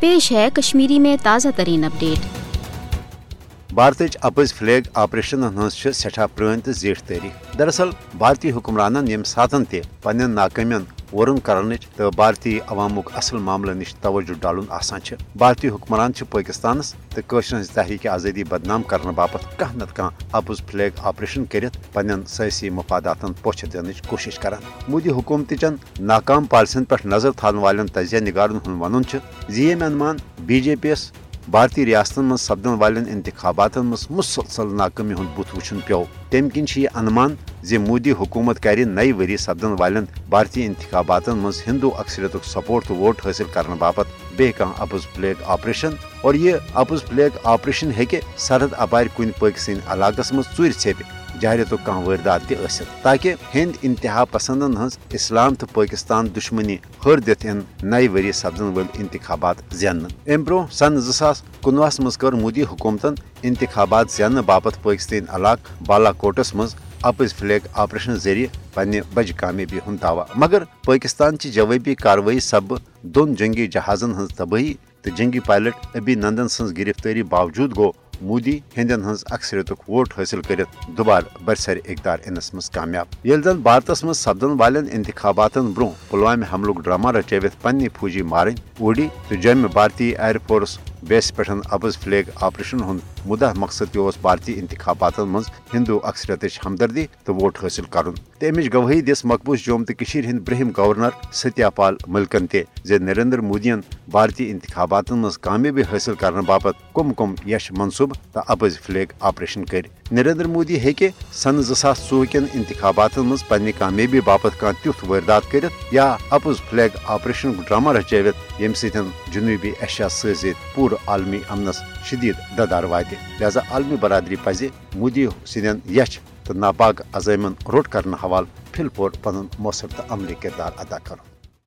پیش ہے کشمیری میں تازہ ترین اپڈیٹ۔ بھارتچ اپز فلیگ آپریشن ہز سٹھا پران تو زیٹھ تاریخ دراصل، بھارتی حکمرانن یم ساتن تہ پن ناکامین ورن کرنچ تو بھارتی عوامک اصل معاملہ نش توجہ ڈالن آسان بھارتی حکمران پاکستانس تو قشر ہز تحریک آزادی بدنام کرنے باپت کھانا نت کھانا اپز فلیگ آپریشن کرت پن سیاسی مفادات پوچھ دن کوشش کران۔ مودی حکومت چن ناکام پالسین پہ نظر تھان والن تجزیہ نگارن ہند ون یہ انمان بی جے پی یس بھارتی ریاستن من سپدن والن انتخابات مسلسل ناکامی ہند بت وچن پیو تم کن یہ انمان زی مودی حکومت کر نئی وری سپدن والن بھارتی انتخابات من ہندو اکثریت سپورٹ تو ووٹ حاصل کرنے باپت بے کان اپز فلیگ آپریشن۔ اور یہ اپز فلیگ آپریشن ہیکہ سرحد اپار کن پاکستان علاقس من ژور ژھیپہ جہریت کھانا واردات تہ تاکہ ہند انتہا پسندن ہز اسلام تو پاکستان دشمنی ہر دت ان نئی وری سپدن ول انتخابات زین ام برو سن زاس کنوہس مز کر مودی حکومتن انتخابات زین باپت پاکستان علاقہ بالا کوٹس مز اپز فلیگ آپریشن ذریعہ پنہ بج کامیابی ہند دعوی مگر پاکستان چہ جوابی کاروی سب دون جنگی جہازن ہز تباہی تو جنگی پائلٹ ابی نندن سن گرفتاری باوجود گو مودی ہندین ہز اکثریت ووٹ حاصل کرت دوبارہ برسر اقدار انس مز کامیاب۔ یل زن بھارتس مز سپدن والن انتخابات برو پلوامہ حملک ڈرامہ رچوت پنہ فوجی مارن اوڑی تو جمع بھارتی ایئر فورس بیس پہ ابز فلیگ آپریشن ہند مدہ مقصد یہ بھارتی انتخابات من ہندو اکثریت ہمدردی تو ووٹ حاصل کرن۔ تمچ گواہی دس مقبوض جوم تو ہند برہم گورنر ستیا پال ملکن تہ نریندر مودین بھارتی انتخابات من کامیابی حاصل کرنے باپت کم کم یش منصوبہ تو اپز فلیگ آپریشن کر۔ نریندر مودی ہیکہ سن زاس ژوہ کن انتخابات من پنہ کامیابی باپت کان تیت واردات کرت یا اپز فلیگ آپریشن ڈرامہ رچوت یم سن جنوبی ایشیا ست پور عالمی امنس شدید ددار وات لہذا عالمی برادری پز مودی سند یچھ تو ناپاک عزائمن روٹ کرنے حوالہ پھل پور پن مؤثر تو عملی کردار ادا کر